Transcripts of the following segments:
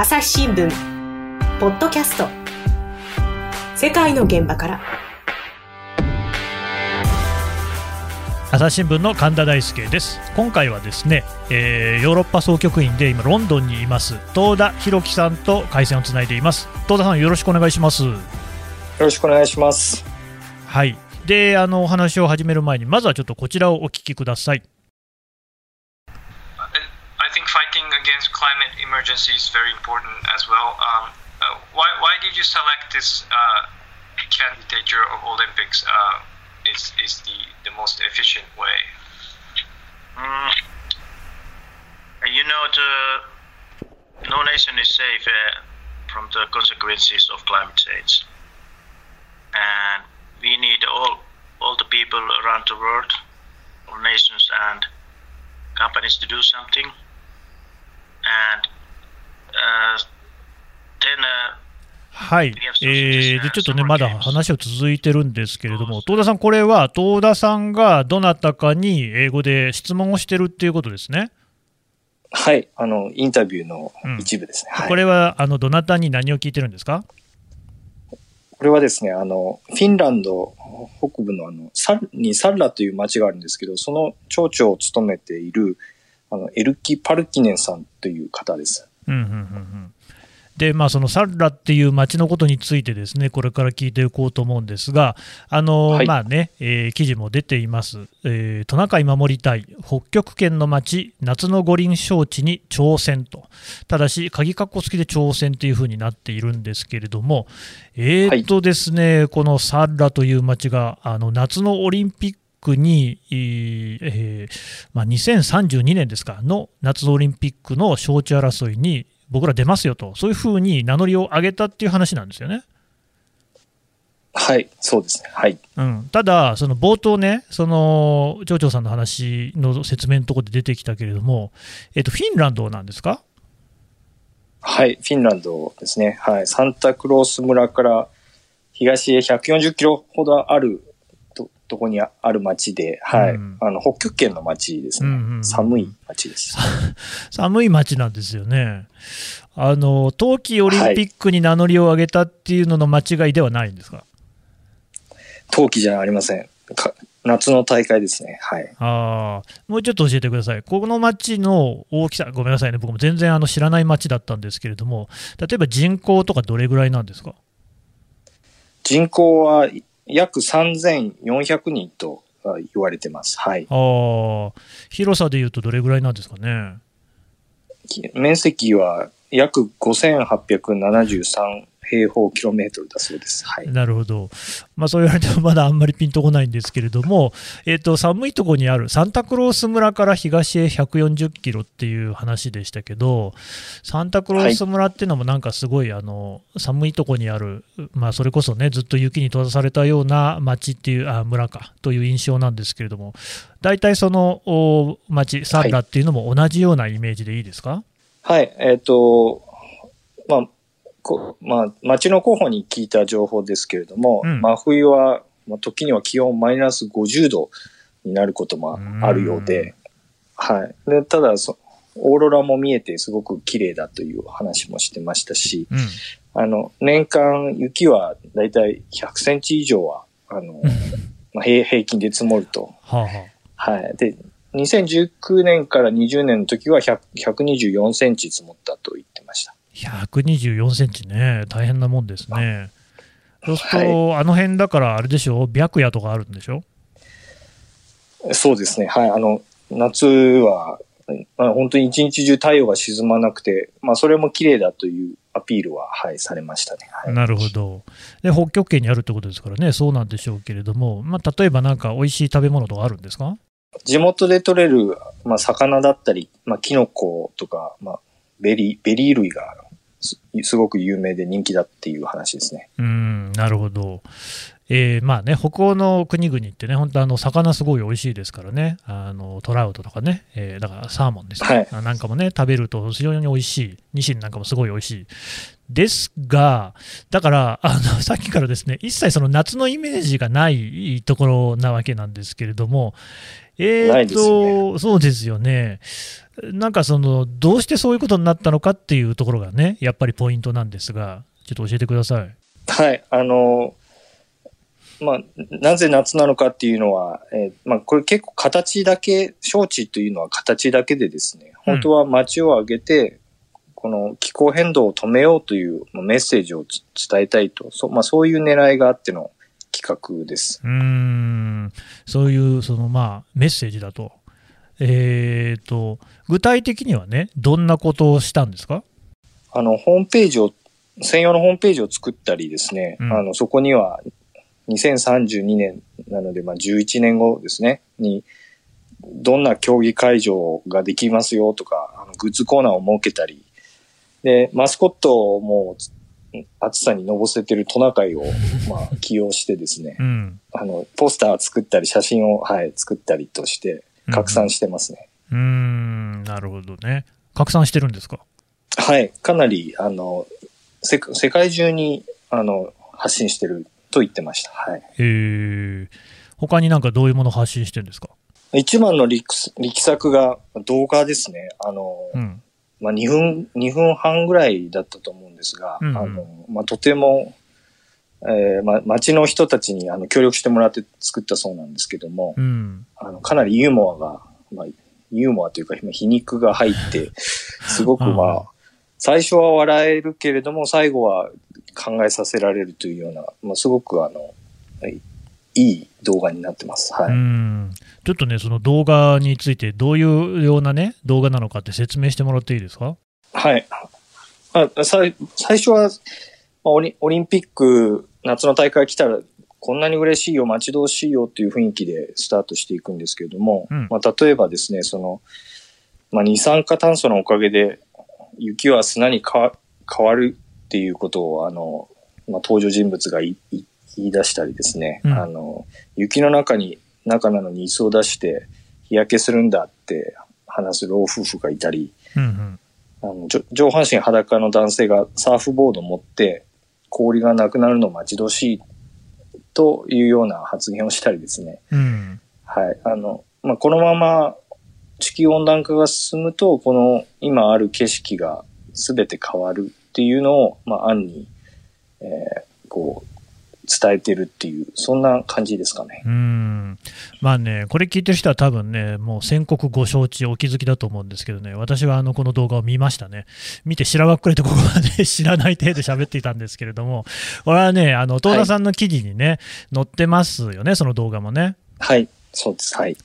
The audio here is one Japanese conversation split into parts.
朝日新聞。ポッドキャスト。世界の現場から。朝日新聞の神田大輔です。今回はですね、えー、ヨーロッパ総局員で今ロンドンにいます東田博樹さんと回線をつないでいます。東田さんよろしくお願いします。よろしくお願いします。はい。であのお話を始める前にまずはちょっとこちらをお聞きください I think fighting against climate emergency is very important as well. Um, uh, why, why did you select this uh, candidature of Olympics? Uh, is is the, the most efficient way? Mm, you know, the, no nation is safe uh, from the consequences of climate change, and we need all all the people around the world, all nations and companies to do something. はい、えー、でちょっとね、まだ話を続いてるんですけれども、東田さん、これは東田さんがどなたかに英語で質問をしてるっていうことですね。はい、あのインタビューの一部ですね。うんはい、これはあのどなたに何を聞いてるんですか？これはですね、あのフィンランド北部のあのサにサッラという町があるんですけど、その町長を務めているあのエルキ・パルキネンさんという方です。うんうんうんうん。で、まあ、そのサッラっていう町のことについてですね、これから聞いていこうと思うんですが、あの、はい、まあね、えー、記事も出ています、えー、トナカイ守りたい、北極圏の町、夏の五輪招致に挑戦と、ただし、鍵括弧付きで挑戦というふうになっているんですけれども、えー、っとですね、はい、このサッラという町が、あの夏のオリンピックに、えーまあ、2032年ですかの夏のオリンピックの招致争いに僕ら出ますよと、そういうふうに名乗りを上げたっていう話なんですよね。はい、そうですね。はい。うん、ただ、その冒頭ね、その町長さんの話の説明のところで出てきたけれども、えっと、フィンランドなんですか？はい、フィンランドですね。はい。サンタクロース村から東へ140キロほどあるとこにある町で、はい、うん、あの北極圏の町ですね、うんうん、寒い町です。寒い町なんですよね。あの冬季オリンピックに名乗りを上げたっていうのの間違いではないんですか、はい、冬季じゃありません。夏の大会ですね。はい。ああ、もうちょっと教えてください。この町の大きさ、ごめんなさいね、僕も全然あの知らない町だったんですけれども、例えば人口とかどれぐらいなんですか？人口は約3400人と言われてます。はい。ああ、広さでいうとどれぐらいなんですかね？面積は約5873平方キロメートルだそうです。はい、なるほど、まあ、そう言われてもまだあんまりピンとこないんですけれども、えーと、寒いところにあるサンタクロース村から東へ140キロっていう話でしたけど、サンタクロース村っていうのもなんかすごいあの寒いところにある、まあ、それこそね、ずっと雪に閉ざされたような町っていう、あ村かという印象なんですけれども、大体その町、サンラっていうのも同じようなイメージでいいですか、はい、えっ、ー、と、まあ、こまあ、町の候補に聞いた情報ですけれども、うん、真冬は、まあ、時には気温マイナス50度になることもあるようで、はい。で、ただそ、オーロラも見えてすごく綺麗だという話もしてましたし、うん、あの、年間雪はだいたい100センチ以上は、あの、まあ、平平均で積もると。はあはい。で、2019年から20年の時は124センチ積もったと言って。124センチね、大変なもんですね。そうすると、はい、あの辺だからあれでしょ、白夜とかあるんでしょ？そうですね、はい、あの夏は、まあ、本当に一日中太陽が沈まなくて、まあ、それも綺麗だというアピールは、はい、されましたね、はい、なるほど。で、北極圏にあるってことですからね、そうなんでしょうけれども、まあ、例えばなんか美味しい食べ物とかあるんですか？地元で採れる、まあ、魚だったり、まあ、キノコとか、まあ、ベリー、ベリー類がすごく有名で人気だっていう話ですね。うんなるほど。えー、まあね、北欧の国々ってね、本当あの、魚すごい美味しいですからね、あのトラウトとかね、えー、だからサーモンですね、はい、なんかもね、食べると非常に美味しい、ニシンなんかもすごい美味しい。ですが、だからあの、さっきからですね、一切その夏のイメージがないところなわけなんですけれども、えーと、ね、そうですよね。なんかその、どうしてそういうことになったのかっていうところがね、やっぱりポイントなんですが、ちょっと教えてください。はい、あの、まあ、なぜ夏なのかっていうのは、えー、まあ、これ結構形だけ、招致というのは形だけでですね、本当は街を挙げて、この気候変動を止めようというメッセージを伝えたいと、そ,、まあ、そういう狙いがあっての企画です。うんそういうその、まあ、メッセージだと。えーと、具体的にはね、どんなことをしたんですか？あの、ホームページを、専用のホームページを作ったりですね、うん、あの、そこには2032年なので、まあ、11年後ですね、に、どんな競技会場ができますよとか、あのグッズコーナーを設けたり、で、マスコットも暑さにのぼせてるトナカイを、まあ、起用してですね、うん、あの、ポスター作ったり、写真を、はい、作ったりとして、拡散してますね。うん、うん。なるほどね。拡散してるんですか？はい、かなり、あの、世世界中に、あの、発信してると言ってました。はい。へえ。他になんかどういうものを発信してるんですか？一番の力力作が動画ですね。あの、うん、まあ、2分、2分半ぐらいだったと思うんですが、うんうん、あの、まあ、とても、えー、ま、町の人たちにあの協力してもらって作ったそうなんですけども、うん、あの、かなりユーモアが、まあ、ユーモアというか、皮肉が入って、すごくまあ、最初は笑えるけれども、最後は考えさせられるというような、まあ、すごくあの、いい動画になってます。はい。ちょっとね、その動画について、どういうようなね、動画なのかって説明してもらっていいですか？はい。あ最最初はオリ、オリンピック、夏の大会来たら、こんなに嬉しいよ、待ち遠しいよっていう雰囲気でスタートしていくんですけれども、うん、まあ、例えばですね、その、まあ、二酸化炭素のおかげで、雪は砂に変わるっていうことを、あの、まあ、登場人物が言い出したりですね、うん、あの、雪の中に、中なのに椅子を出して日焼けするんだって話す老夫婦がいたり、うんうんあの上半身裸の男性がサーフボードを持って氷がなくなるのを待ち遠しいというような発言をしたりですね。うん、はい。あの、まあ、このまま地球温暖化が進むと、この今ある景色が全て変わるっていうのを、まあ、案に、えー、こう、伝えてるっていう、そんな感じですかね。うんまあね、これ聞いてる人は多分ね、もう宣告ご承知、お気づきだと思うんですけどね、私はあのこの動画を見ましたね。見て、しらばっくりとここまで 知らない程度喋っていたんですけれども、これはね、あの、東田さんの記事にね、はい、載ってますよね、その動画もね。はい、そうです。はい。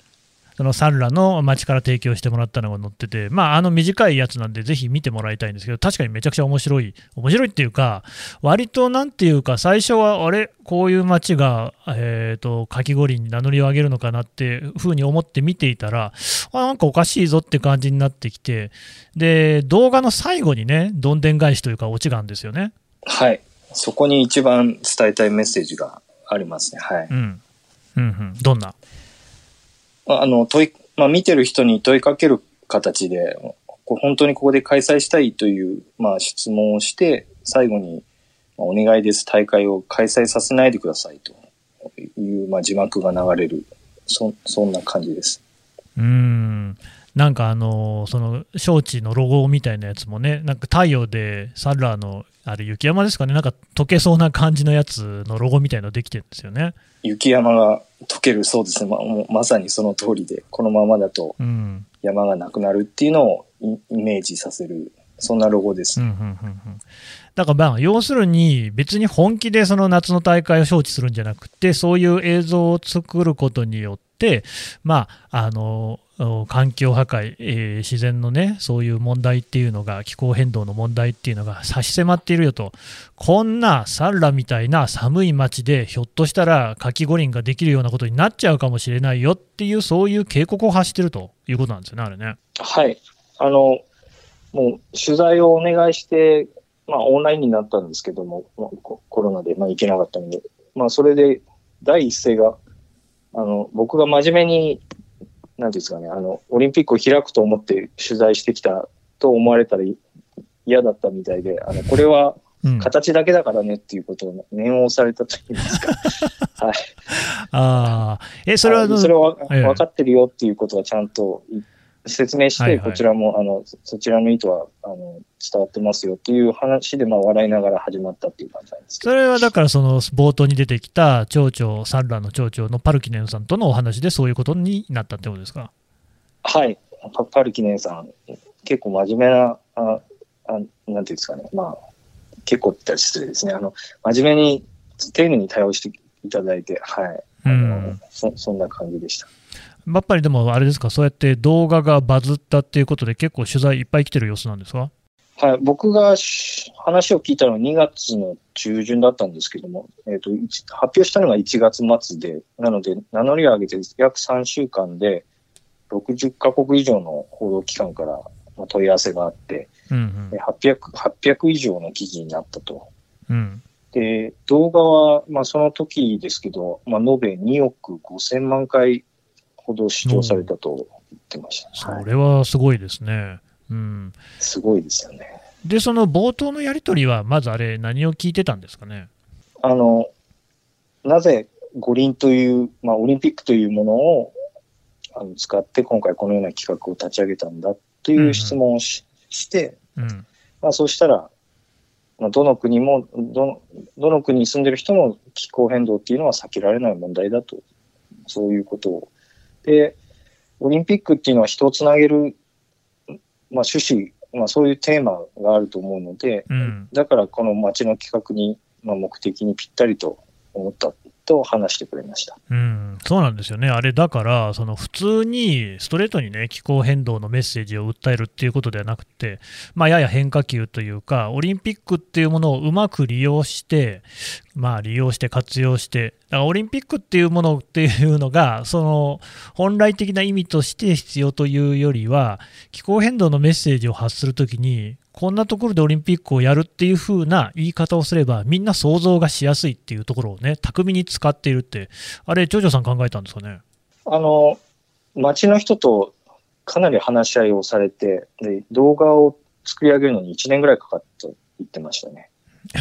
そのサンラの町から提供してもらったのが載ってて、まあ、あの短いやつなんで、ぜひ見てもらいたいんですけど、確かにめちゃくちゃ面白い、面白いっていうか、割となんていうか、最初は、あれ、こういう町が、えーと、かき氷に名乗りを上げるのかなってふうに思って見ていたら、あなんかおかしいぞって感じになってきて、で、動画の最後にね、どんでん返しというか、オチがあるんですよね。はい、そこに一番伝えたいメッセージがありますね。はい。うん。うんうん、どんな？あの、問い、まあ、見てる人に問いかける形で、本当にここで開催したいという、まあ、質問をして、最後に、お願いです、大会を開催させないでくださいという、まあ、字幕が流れる、そそんな感じです。うんなんかあのその招致のロゴみたいなやつもね、なんか太陽でサンラーのあれ雪山ですかね、なんか溶けそうな感じのやつのロゴみたいのできてるんですよね。雪山が溶ける、そうですね。ままさにその通りで、このままだと山がなくなるっていうのをイメージさせる、そんなロゴです。うんうんうんうんだからまあ要するに別に本気でその夏の大会を招致するんじゃなくてそういう映像を作ることによって、まあ、あの環境破壊、えー、自然のね、そういう問題っていうのが、気候変動の問題っていうのが差し迫っているよと、こんなサンラみたいな寒い町で、ひょっとしたらかき五輪ができるようなことになっちゃうかもしれないよっていう、そういう警告を発してるということなんですよね、あれね。はい。あの、もう取材をお願いして、まあ、オンラインになったんですけども、まあ、コロナで、まあ、行けなかったので、まあ、それで第一声が、あの、僕が真面目に、なんですかね、あの、オリンピックを開くと思って取材してきたと思われたら嫌だったみたいで、あの、これは形だけだからねっていうことを念をされたと言いますか。はい。ああ、え、それは、それは分かってるよっていうことはちゃんと説明して、こちらも、あの、そちらの意図は、あの、伝わってますよっていう話で、まあ、笑いながら始まったっていう感じなんですそれはだから、その、冒頭に出てきた町長、サンラの町長のパルキネンさんとのお話で、そういうことになったってことですか？はい。パルキネンさん、結構真面目な、ああなんていうんですかね、まあ、結構って言ったら失礼ですね。あの、真面目に、丁寧に対応していただいて、はい。あのそそんな感じでした。やっぱりでもあれですか、そうやって動画がバズったっていうことで、結構取材いっぱい来てる様子なんですか？はい、僕が話を聞いたのは2月の中旬だったんですけども、えーと、発表したのが1月末で、なので、名乗りを上げて約3週間で、60カ国以上の報道機関から問い合わせがあって、うんうん、800, 800以上の記事になったと。うん、で、動画は、まあ、その時ですけど、まあ、延べ2億5000万回ほど視聴されたと言ってました、うん、それはすごいですね。うん。すごいですよね。で、その冒頭のやり取りは、まずあれ、何を聞いてたんですかね？あの、なぜ五輪という、まあ、オリンピックというものをあの使って、今回このような企画を立ち上げたんだという質問をしうん、して、うん、まあ、そうしたら、まあ、どの国もど、どの国に住んでる人も気候変動っていうのは避けられない問題だと、そういうことをで、オリンピックっていうのは人をつなげる、まあ、趣旨、まあ、そういうテーマがあると思うので、うん、だからこの街の企画に、まあ、目的にぴったりと思ったと話してくれました、うん、そうなんですよね、あれだから、その普通にストレートにね、気候変動のメッセージを訴えるっていうことではなくて、まあ、やや変化球というか、オリンピックっていうものをうまく利用して、まあ、利用して活用して、だからオリンピックっていうものっていうのが、その本来的な意味として必要というよりは、気候変動のメッセージを発するときに、こんなところでオリンピックをやるっていう風な言い方をすれば、みんな想像がしやすいっていうところをね、巧みに使っているって、あれ、ジョジョさん考えたんですかね？あの、街の人とかなり話し合いをされて、で動画を作り上げるのに1年ぐらいかかったと言ってましたね。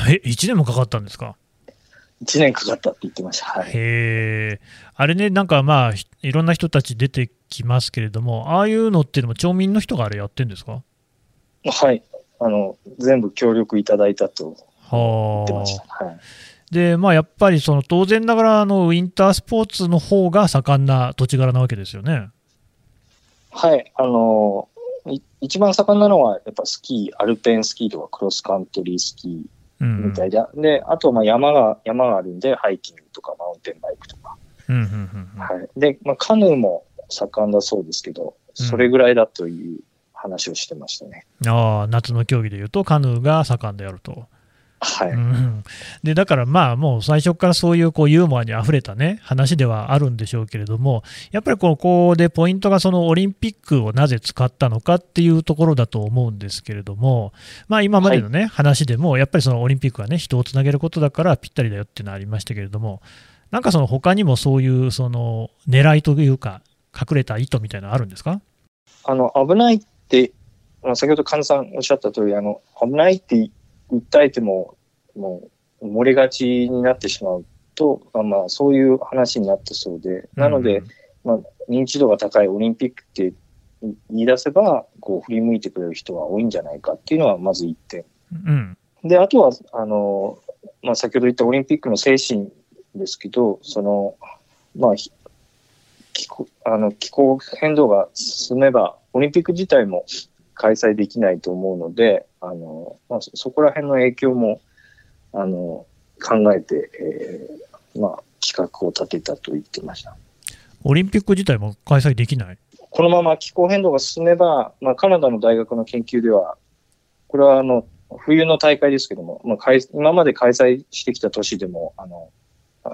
え、1年もかかったんですか ?1 年かかったって言ってました。はい、へえ。あれね、なんかまあ、いろんな人たち出てきますけれども、ああいうのっていうのも町民の人があれやってんですか？はい。あの、全部協力いただいたと言ってました。はい。で、まあ、やっぱりその当然ながらあのウィンタースポーツの方が盛んな土地柄なわけですよね。はい、あの一番盛んなのはやっぱスキー、アルペンスキーとかクロスカントリースキーみたいで、うんうん、であとまあ山が山があるんでハイキングとかマウンテンバイクとか。はい、で、まあ、カヌーも盛んだそうですけど、それぐらいだという話をしてましたね。ああ、夏の競技でいうと、カヌーが盛んであると。はい、うん、でだからまあもう最初からそういうこうユーモアにあふれたね話ではあるんでしょうけれどもやっぱりここでポイントがそのオリンピックをなぜ使ったのかっていうところだと思うんですけれどもまあ今までのね、はい、話でもやっぱりそのオリンピックはね人をつなげることだからぴったりだよっていうのはありましたけれどもなんかその他にもそういうその狙いというか隠れた意図みたいなのあるんですか？あの危ないまあ、先ほど菅さんおっしゃった通りあり危ないって訴えても、もう漏れがちになってしまうと、まあ、そういう話になったそうで、なので、まあ、認知度が高いオリンピックって言い出せば、こう振り向いてくれる人は多いんじゃないかっていうのはまず一点。うん、で、あとは、あの、まあ、先ほど言ったオリンピックの精神ですけど、その、まあ、気候あの気候変動が進めば、オリンピック自体も開催できないと思うので、あの、まあ、そこら辺の影響も、あの、考えて、えー、まあ、企画を立てたと言ってました。オリンピック自体も開催できない？このまま気候変動が進めば、まあ、カナダの大学の研究では、これはあの、冬の大会ですけども、まあ、今まで開催してきた年でも、あの、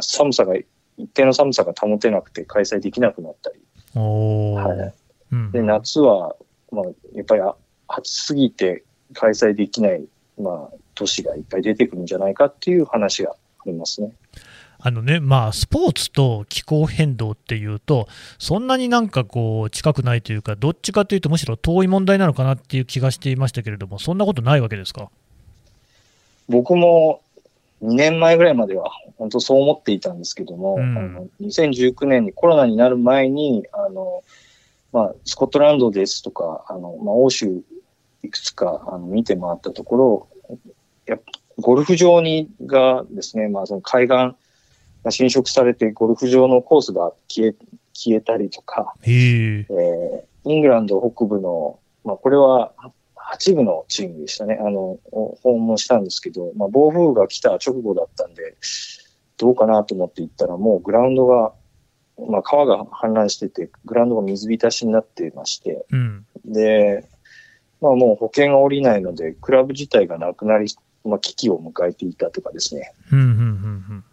寒さが、一定の寒さが保てなくて開催できなくなったり。はい、で夏はまあ、やっぱり暑すぎて開催できない、まあ、都市がいっぱい出てくるんじゃないかっていう話がありますね。あのね、まあ、スポーツと気候変動っていうと、そんなになんかこう、近くないというか、どっちかというと、むしろ遠い問題なのかなっていう気がしていましたけれども、そんなことないわけですか？僕も2年前ぐらいまでは本当そう思っていたんですけども、うん、あの2019年にコロナになる前に、あの、まあ、スコットランドですとか、あの、まあ、欧州いくつかあの見て回ったところ、やゴルフ場にがですね、まあ、その海岸が侵食されて、ゴルフ場のコースが消え消えたりとか、え。ー、イングランド北部の、まあ、これは8部のチームでしたね、あの、訪問したんですけど、まあ、暴風雨が来た直後だったんで、どうかなと思って行ったら、もうグラウンドが、まあ、川が氾濫してて、グラウンドが水浸しになっていまして、うん、で、まあもう保険が下りないので、クラブ自体がなくなり、まあ危機を迎えていたとかですね。うんうんうん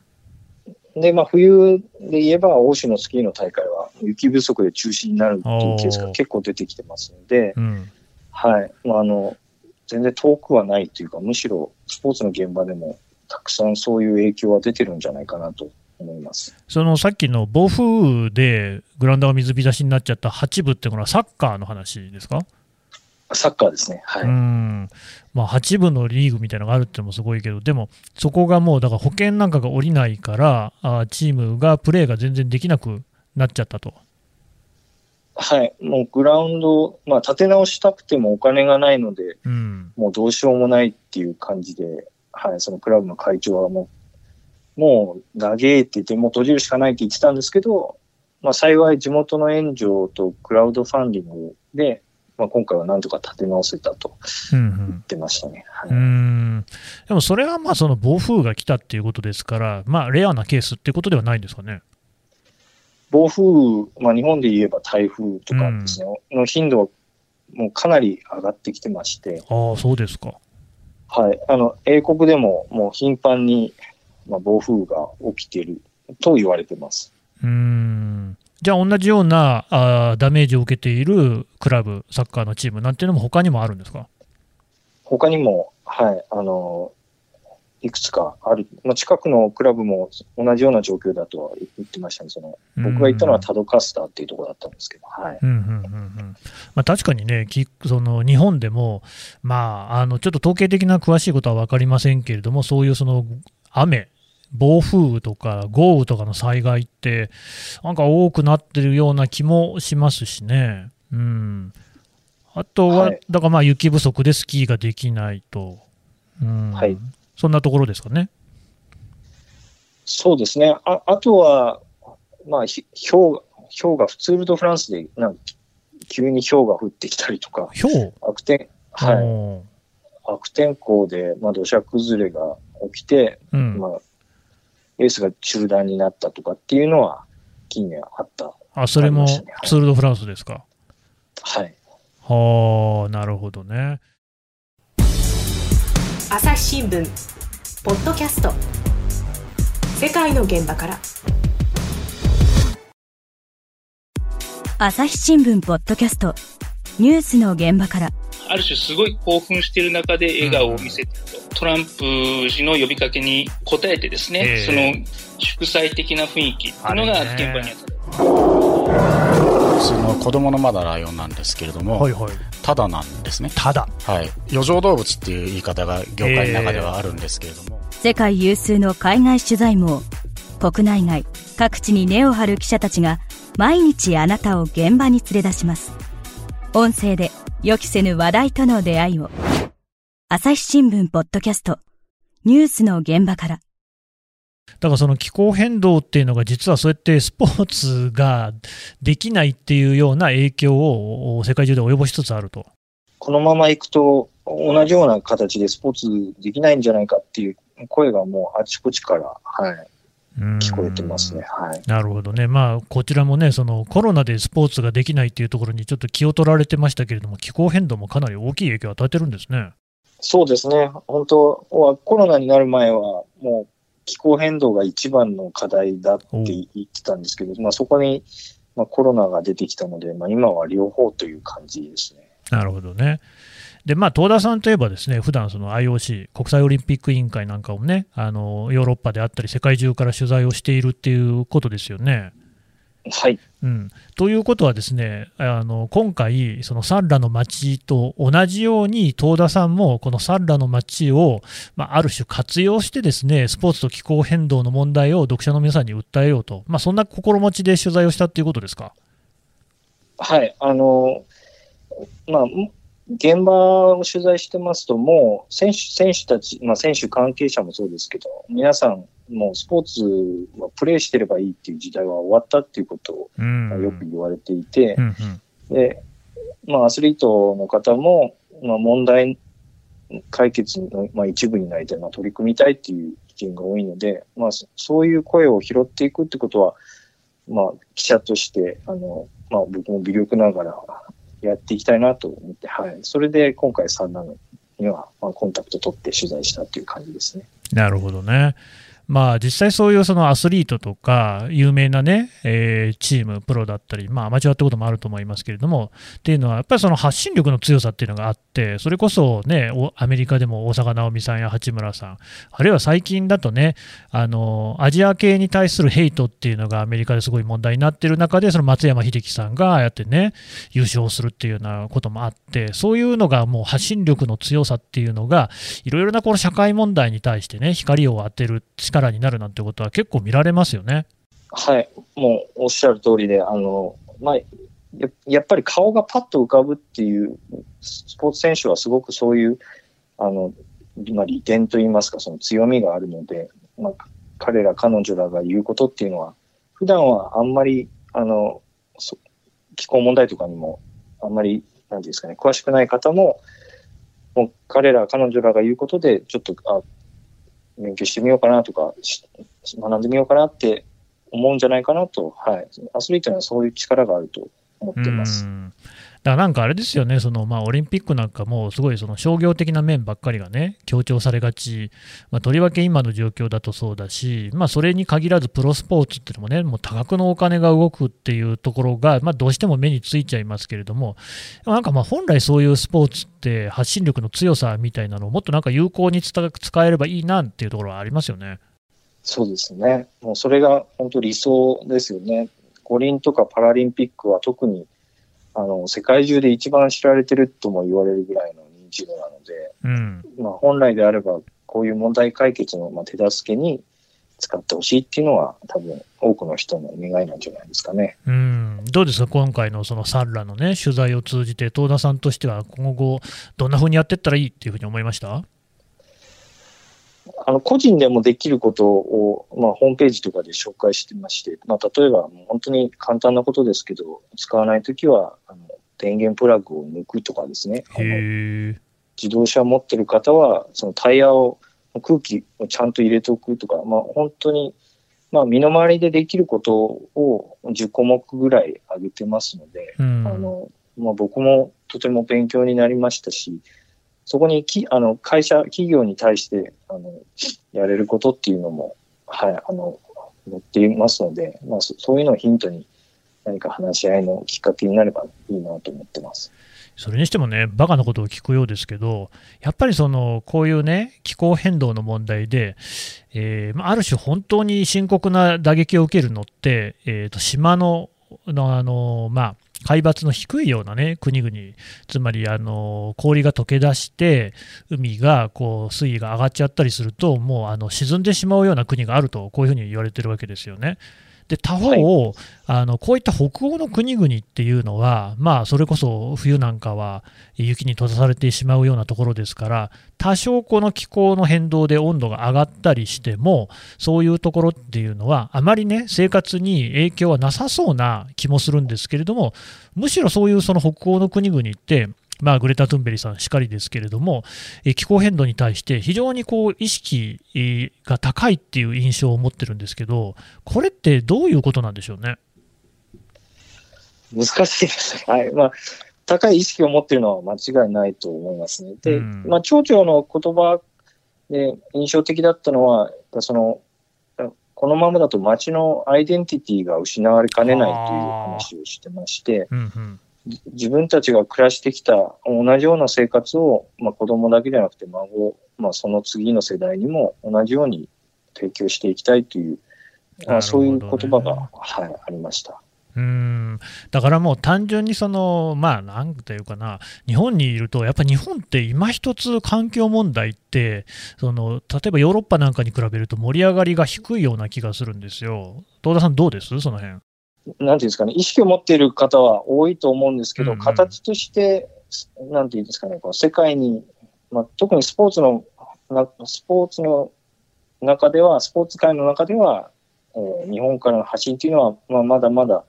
うん、で、まあ冬で言えば、欧州のスキーの大会は雪不足で中止になるっていうケースが結構出てきてますので、うん、はい。まああの、全然遠くはないというか、むしろスポーツの現場でもたくさんそういう影響は出てるんじゃないかなと思いますそのさっきの暴風雨でグラウンドが水浸しになっちゃった8部っていうのはサッカーの話ですか？サッカーですね。はい。うんまあ、8部のリーグみたいなのがあるってのもすごいけど、でも、そこがもう、だから保険なんかが下りないから、あチームがプレーが全然できなくなっちゃったと。はい、もうグラウンド、まあ、立て直したくてもお金がないので、うん、もうどうしようもないっていう感じで、はい、そのクラブの会長はもう、もう長えって言って、もう閉じるしかないって言ってたんですけど、まあ、幸い地元の援助とクラウドファンディングで、まあ、今回はなんとか立て直せたと言ってましたね。でもそれはまあその暴風が来たっていうことですから、まあ、レアなケースっていうことではないんですかね？暴風、まあ、日本で言えば台風とかですね、うん、の頻度はもうかなり上がってきてまして。ああ、そうですか。はい。あの、英国でももう頻繁に、まあ、暴風が起きていると言われてます。うん。じゃあ、同じようなあダメージを受けているクラブ、サッカーのチームなんていうのも、他にもあるんですか？他にも、はい、あの、いくつかある、まあ、近くのクラブも同じような状況だとは言ってましたね、その僕が行ったのはタドカスターっていうところだったんですけど、はい。まあ、確かにね、その日本でも、まあ、あのちょっと統計的な詳しいことは分かりませんけれども、そういうその雨、暴風雨とか豪雨とかの災害って、なんか多くなってるような気もしますしね。うん、あとは、はい、だからまあ雪不足でスキーができないと、うん、はい、そんなところですかね。そうですね。ああとは、まあ、ひ氷氷が、ツール・ド・フランスでなん急に氷が降ってきたりとか、氷？悪天、はい。悪天候で、まあ、土砂崩れが起きて、うん、まあ、レースが中断になったとかっていうのは近年あった、あ、それもツール・ド・フランスですか？はい。はあ、なるほどね。朝日新聞ポッドキャスト。世界の現場から。朝日新聞ポッドキャスト。ニュースの現場からある種すごい興奮している中で笑顔を見せてると、うん、トランプ氏の呼びかけに応えてですね、えー、その祝祭的な雰囲気っていうのが現場にあった。その子供のまだライオンなんですけれども、はいはい、ただなんですね。ただ。はい。余剰動物っていう言い方が業界の中ではあるんですけれども。世界有数の海外取材網、国内外、各地に根を張る記者たちが、毎日あなたを現場に連れ出します。音声で予期せぬ話題との出会いを。朝日新聞ポッドキャスト、ニュースの現場から。だからその気候変動っていうのが実はそうやってスポーツができないっていうような影響を世界中で及ぼしつつあると。このままいくと同じような形でスポーツできないんじゃないかっていう声がもうあちこちから、はい、聞こえてますね、はい、なるほどね、まあ、こちらもね、そのコロナでスポーツができないっていうところにちょっと気を取られてましたけれども、気候変動もかなり大きい影響を与えてるんですね。そうですね、本当はコロナになる前は、もう気候変動が一番の課題だって言ってたんですけど、まあ、そこに、まあ、コロナが出てきたので、まあ、今は両方という感じですね。なるほどね。でまあ、東田さんといえば、ですね普段その IOC、国際オリンピック委員会なんかをね、あのヨーロッパであったり、世界中から取材をしているっていうことですよね。はい、うん、ということは、ですねあの今回、そのサンラの街と同じように、東田さんもこのサンラの街を、まあ、ある種活用して、ですねスポーツと気候変動の問題を読者の皆さんに訴えようと、まあ、そんな心持ちで取材をしたということですか？はいあのまあ現場を取材してますと、もう選手選手たち、まあ、選手関係者もそうですけど、皆さん、もうスポーツはプレーしてればいいっていう時代は終わったっていうことをよく言われていて、でまあ、アスリートの方も、まあ、問題解決の、まあ、一部になりたい、まあ、取り組みたいっていう意見が多いので、まあ、そういう声を拾っていくってことは、まあ、記者として、あの、まあ、僕も微力ながらやっていきたいなと思って、はい。それで今回3なのには、まあ、コンタクト取って取材したっていう感じですね。なるほどね。まあ、実際そういうそのアスリートとか、有名なね、えー、チーム、プロだったり、まあ、アマチュアってこともあると思いますけれども、っていうのは、やっぱりその発信力の強さっていうのがあって、それこそね、アメリカでも大坂なおみさんや八村さん、あるいは最近だとね、あのアジア系に対するヘイトっていうのがアメリカですごい問題になっている中で、その松山英樹さんがやってね、優勝するっていうようなこともあって、そういうのがもう発信力の強さっていうのが、いろいろなこの社会問題に対してね、光を当てる力力になるなんてことは結構見られますよね。はい、もうおっしゃる通りで、あの、まあ、ややっぱり顔がパッと浮かぶっていう、スポーツ選手はすごくそういう、あの、まあ、利点といいますか、その強みがあるので、まあ、彼ら、彼女らが言うことっていうのは、普段はあんまり、あの、気候問題とかにも、あんまり、なんですかね、詳しくない方も、もう彼ら、彼女らが言うことで、ちょっと、あ、勉強してみようかなとか、学んでみようかなって思うんじゃないかなと、はい、アスリートにはそういう力があると思ってます。だからなんかあれですよね、そのまあ、オリンピックなんかも、すごいその商業的な面ばっかりがね、強調されがち、まあ、とりわけ今の状況だとそうだし、まあ、それに限らずプロスポーツっていうのもね、もう多額のお金が動くっていうところが、まあ、どうしても目についちゃいますけれども、なんかまあ本来そういうスポーツって発信力の強さみたいなのをもっとなんか有効に使えればいいなっていうところはありますよね。そうですね。もうそれが本当理想ですよね。五輪とかパラリンピックは特にあの、世界中で一番知られてるとも言われるぐらいの認知度なので、うん、まあ本来であれば、こういう問題解決のまあ手助けに使ってほしいっていうのは、多分多くの人の願いなんじゃないですかね。うん。どうですか、今回のそのサンラのね、取材を通じて、東田さんとしては今後、どんなふうにやっていったらいいっていうふうに思いました？あの個人でもできることを、まあ、ホームページとかで紹介してまして、まあ、例えば本当に簡単なことですけど、使わないときはあの電源プラグを抜くとかですね。自動車を持ってる方は、そのタイヤを、空気をちゃんと入れておくとか、まあ、本当に、まあ、身の回りでできることを10項目ぐらい挙げてますので、あのまあ、僕もとても勉強になりましたし、そこにきあの会社、企業に対してあのやれることっていうのも、はい、あの載っていますので、まあ、そういうのをヒントに何か話し合いのきっかけになればいいなと思ってます。それにしてもね、バカなことを聞くようですけど、やっぱりそのこういうね、気候変動の問題で、えー、ある種、本当に深刻な打撃を受けるのって、えー、と島ののあの、まあ、海抜の低いような、ね、国々、つまりあの氷が溶け出して、海がこう水位が上がっちゃったりすると、もうあの沈んでしまうような国があると、こういうふうに言われてるわけですよね。で他方、はい、あのこういった北欧の国々っていうのは、まあ、それこそ冬なんかは雪に閉ざされてしまうようなところですから、多少この気候の変動で温度が上がったりしても、そういうところっていうのは、あまりね、生活に影響はなさそうな気もするんですけれども、むしろそういうその北欧の国々って、まあ、グレタ・トゥンベリさんしかりですけれども、え気候変動に対して非常にこう意識が高いっていう印象を持ってるんですけど、これってどういうことなんでしょうね？難しいですね。はい。まあ、高い意識を持っているのは間違いないと思いますね。で、うん、まあ、町長の言葉で印象的だったのは、その、このままだと町のアイデンティティが失われかねないという話をしてまして、うんうん自分たちが暮らしてきた同じような生活を、まあ、子供だけじゃなくて孫、まあ、その次の世代にも同じように提供していきたいという、まあ、そういう言葉が、はい、ありました。うんだからもう単純にその、まあ、なんていうかな、日本にいると、やっぱ日本って今一つ環境問題って、その例えばヨーロッパなんかに比べると盛り上がりが低いような気がするんですよ。東田さん、どうです？その辺なんていうんですかね、意識を持っている方は多いと思うんですけど、うんうん、形として、なんていうんですかね、この世界に、まあ、特にスポーツの、スポーツの中では、スポーツ界の中では、えー、日本からの発信というのは、まあ、まだまだ、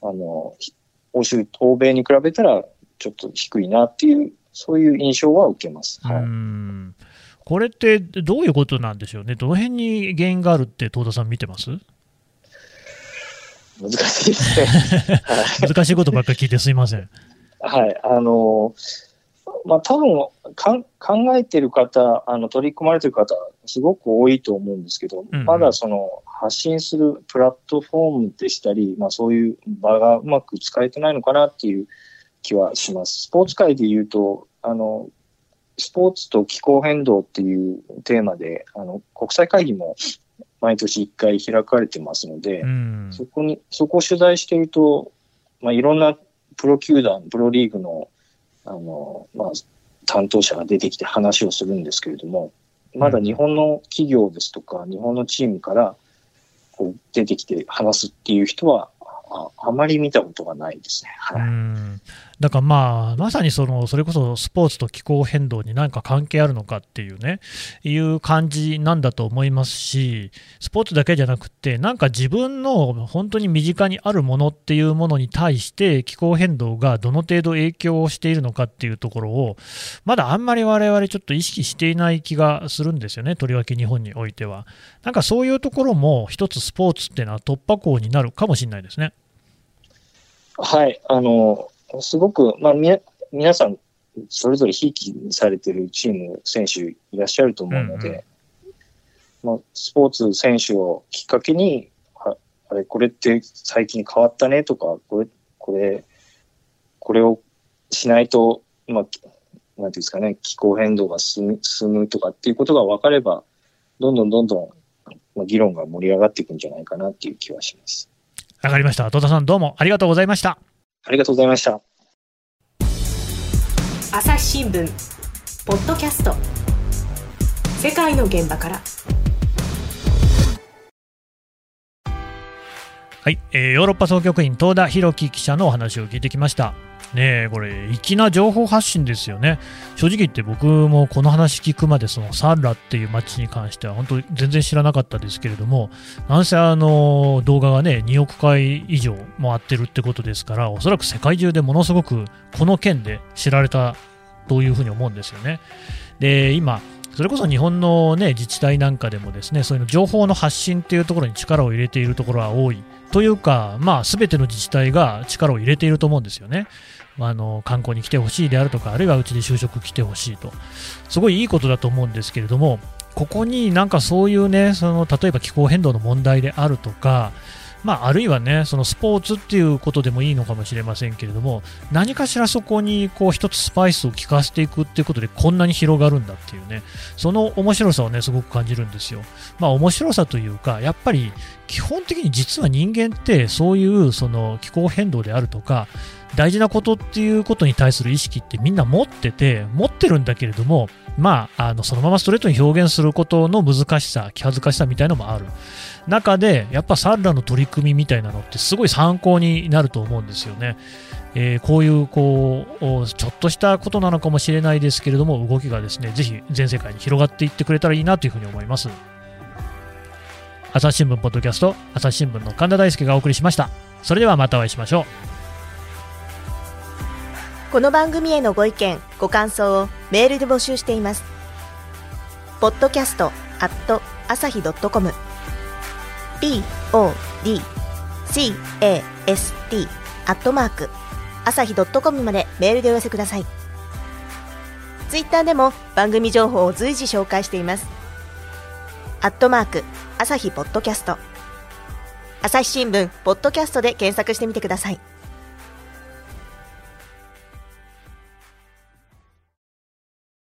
あの、欧州、欧米に比べたら、ちょっと低いなっていう、そういう印象は受けます。はい、これってどういうことなんでしょうね、どの辺に原因があるって、東田さん、見てます？難しいですね。難しいことばっかり聞いてすいません。はい、あの、まあ、多分か考えてる方、あの取り組まれてる方、すごく多いと思うんですけど、うんうん、まだその発信するプラットフォームでしたり、まあ、そういう場がうまく使えてないのかなっていう気はします。スポーツ界で言うと、あの、スポーツと気候変動っていうテーマで、あの、国際会議も毎年1回開かれてますので、うん、そこに、そこを取材していると、まあ、いろんなプロ球団、プロリーグの、あの、まあ、担当者が出てきて話をするんですけれども、まだ日本の企業ですとか、日本のチームからこう出てきて話すっていう人はああまり見たことがないですね。はい、うんだからまあ、まさにそのそれこそスポーツと気候変動に何か関係あるのかっていうね、いう感じなんだと思いますし、スポーツだけじゃなくて、なんか自分の本当に身近にあるものっていうものに対して、気候変動がどの程度影響をしているのかっていうところを、まだあんまり我々ちょっと意識していない気がするんですよね、とりわけ日本においては。なんかそういうところも、一つスポーツっていうのは突破口になるかもしれないですね。はい、あの、すごく、まあ、み皆さん、それぞれひいきされてるチーム、選手いらっしゃると思うので、うんうん、まあ、スポーツ選手をきっかけに、ああれ、これって最近変わったねとか、これ、これ、これをしないと、まあ、なんていうんですかね、気候変動が進む進むとかっていうことが分かれば、どんどんどんどん、まあ、議論が盛り上がっていくんじゃないかなっていう気はします。わかりました。戸田さんどうもありがとうございました。ありがとうございました。朝日新聞ポッドキャスト世界の現場から。はい、えー、ヨーロッパ総局員東田博樹記者のお話を聞いてきました。ねえこれ、粋な情報発信ですよね。正直言って僕もこの話聞くまで、そのサンラっていう街に関しては本当全然知らなかったですけれども、なんせあの動画がね、2億回以上回ってるってことですから、おそらく世界中でものすごくこの件で知られたというふうに思うんですよね。で、今、それこそ日本の、ね、自治体なんかでもですねそういう情報の発信っていうところに力を入れているところは多いというか、まあ、全ての自治体が力を入れていると思うんですよね。あの観光に来てほしいであるとか、あるいはうちで就職来てほしいと、すごいいいことだと思うんですけれども、ここになんかそういうね、その例えば気候変動の問題であるとか、まあ、あるいはね、そのスポーツっていうことでもいいのかもしれませんけれども、何かしらそこにこう一つスパイスを効かせていくっていうことでこんなに広がるんだっていうね、その面白さをね、すごく感じるんですよ。まあ面白さというか、やっぱり基本的に実は人間ってそういうその気候変動であるとか、大事なことっていうことに対する意識ってみんな持ってて、持ってるんだけれども、まあ、あのそのままストレートに表現することの難しさ、気恥ずかしさみたいのもある。中で、やっぱサンラの取り組みみたいなのってすごい参考になると思うんですよね。えー、こういうこうちょっとしたことなのかもしれないですけれども動きがですねぜひ全世界に広がっていってくれたらいいなというふうに思います朝日新聞ポッドキャスト朝日新聞の神田大輔がお送りしましたそれではまたお会いしましょうこの番組へのご意見ご感想をメールで募集しています。ポッドキャストアット朝日ドットコム。podcast アットマーク朝日 .com までメールでお寄せください。ツイッターでも番組情報を随時紹介しています。アットマーク朝日ポッドキャスト。朝日新聞ポッドキャストで検索してみてください。